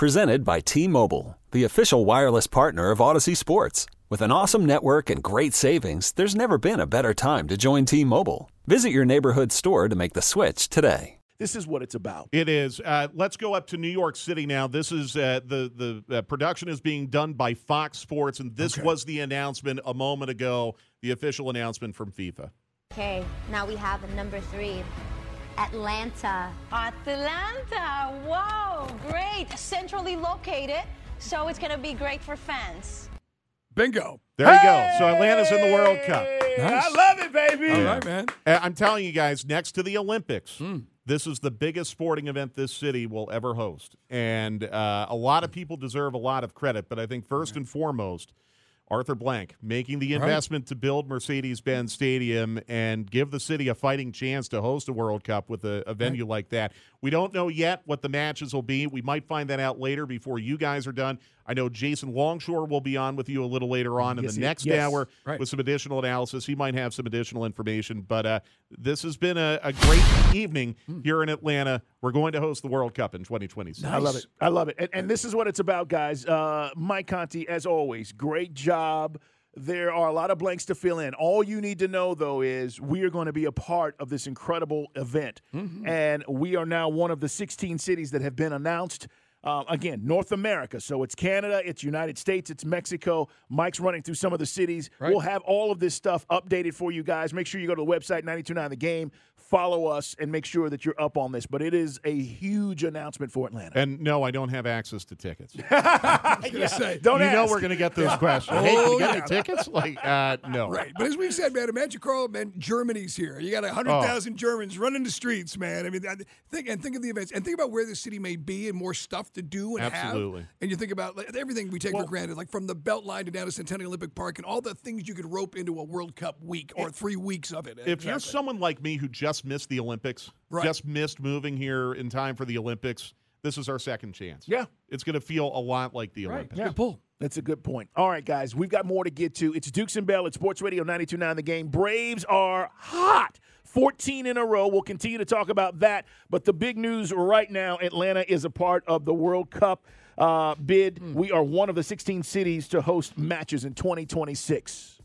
Presented by T Mobile, the official wireless partner of Audacy Sports. With an awesome network and great savings, there's never been a better time to join T Mobile. Visit your neighborhood store to make the switch today. This is what it's about. It is. Uh, let's go up to New York City now. This is uh, the the uh, production is being done by Fox Sports, and this Okay. was the announcement a moment ago. The official announcement from FIFA. Okay, now we have number three, Atlanta. Atlanta. Whoa, great. Centrally located, so it's going to be great for fans. Bingo. There you go. So Atlanta's in the World Cup. Nice. I love it, baby. All right, man. Uh, I'm telling you guys, next to the Olympics, Hmm. this is the biggest sporting event this city will ever host. And uh, a lot of people deserve a lot of credit, but I think first and foremost, Arthur Blank making the Right. investment to build Mercedes Benz Stadium and give the city a fighting chance to host a World Cup with a, a venue like that. We don't know yet what the matches will be. We might find that out later before you guys are done. I know Jason Longshore will be on with you a little later on in Yes, the next yes. hour Right. with some additional analysis. He might have some additional information, but uh, this has been a, a great evening Hmm. here in Atlanta. We're going to host the World Cup in 2026. I love it. I love it. And, and this is what it's about, guys. Uh, Mike Conti, as always, great job. There are a lot of blanks to fill in. All you need to know, though, is we are going to be a part of this incredible event. And we are now one of the 16 cities that have been announced. Uh, again, North America. So it's Canada, it's United States, it's Mexico. Mike's running through some of the cities. Right. We'll have all of this stuff updated for you guys. Make sure you go to the website, 929 The Game, follow us, and make sure that you're up on this. But it is a huge announcement for Atlanta. And no, I don't have access to tickets. you Yeah, say, don't You know we're going to get those questions. hey, can Oh, you get yeah. me tickets? Like, uh, no. Right. But as we said, man, imagine, Carl, man, Germany's here. You got 100,000 Germans running the streets, man. I mean, I think and think of the events and think about where the city may be and more stuff to do and Absolutely. have. And you think about like, everything we take for granted, like from the Beltline to down to Centennial Olympic Park and all the things you could rope into a World Cup week or three weeks of it. If you're someone like me who just missed the Olympics, Right. just missed moving here in time for the Olympics, this is our second chance. Yeah. It's going to feel a lot like the right, Olympics. good pull. That's a good point. All right, guys, we've got more to get to. It's Dukes and Bell at Sports Radio 929 The Game. Braves are hot. 14 in a row. We'll continue to talk about that. But the big news right now Atlanta is a part of the World Cup uh, bid. We are one of the 16 cities to host matches in 2026.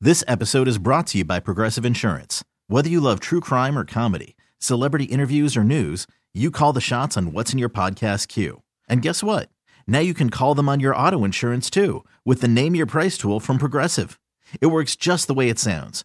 This episode is brought to you by Progressive Insurance. Whether you love true crime or comedy, celebrity interviews or news, you call the shots on what's in your podcast queue. And guess what? Now you can call them on your auto insurance too with the Name Your Price tool from Progressive. It works just the way it sounds.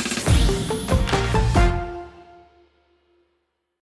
Bye.